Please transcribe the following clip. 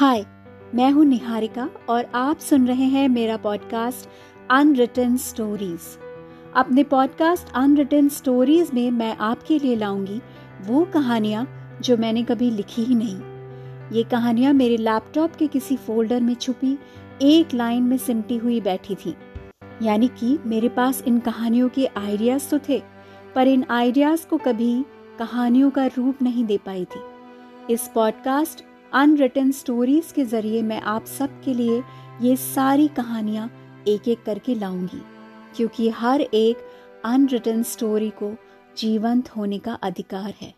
हाय, मैं हूँ निहारिका और आप सुन रहे हैं मेरा पॉडकास्ट अनरिटन स्टोरीज अपने पॉडकास्ट अनरिटन स्टोरीज में मैं आपके लिए लाऊँगी वो कहानियाँ जो मैंने कभी लिखी ही नहीं। ये कहानियाँ मेरे लैपटॉप के किसी फोल्डर में छुपी, एक लाइन में सिमटी हुई बैठी थी। यानी कि मेरे पास इन कहानियों के आइडियाज़ तो थे, पर इन आइडियाज़ को कभी कहानियों का रूप नहीं दे पाई थी। इस पॉडकास्ट अनरिटन स्टोरीज के ज़रिए मैं आप सबके लिए ये सारी कहानियाँ एक एक करके लाऊँगी, क्योंकि हर एक अनरिटन स्टोरी को जीवंत होने का अधिकार है।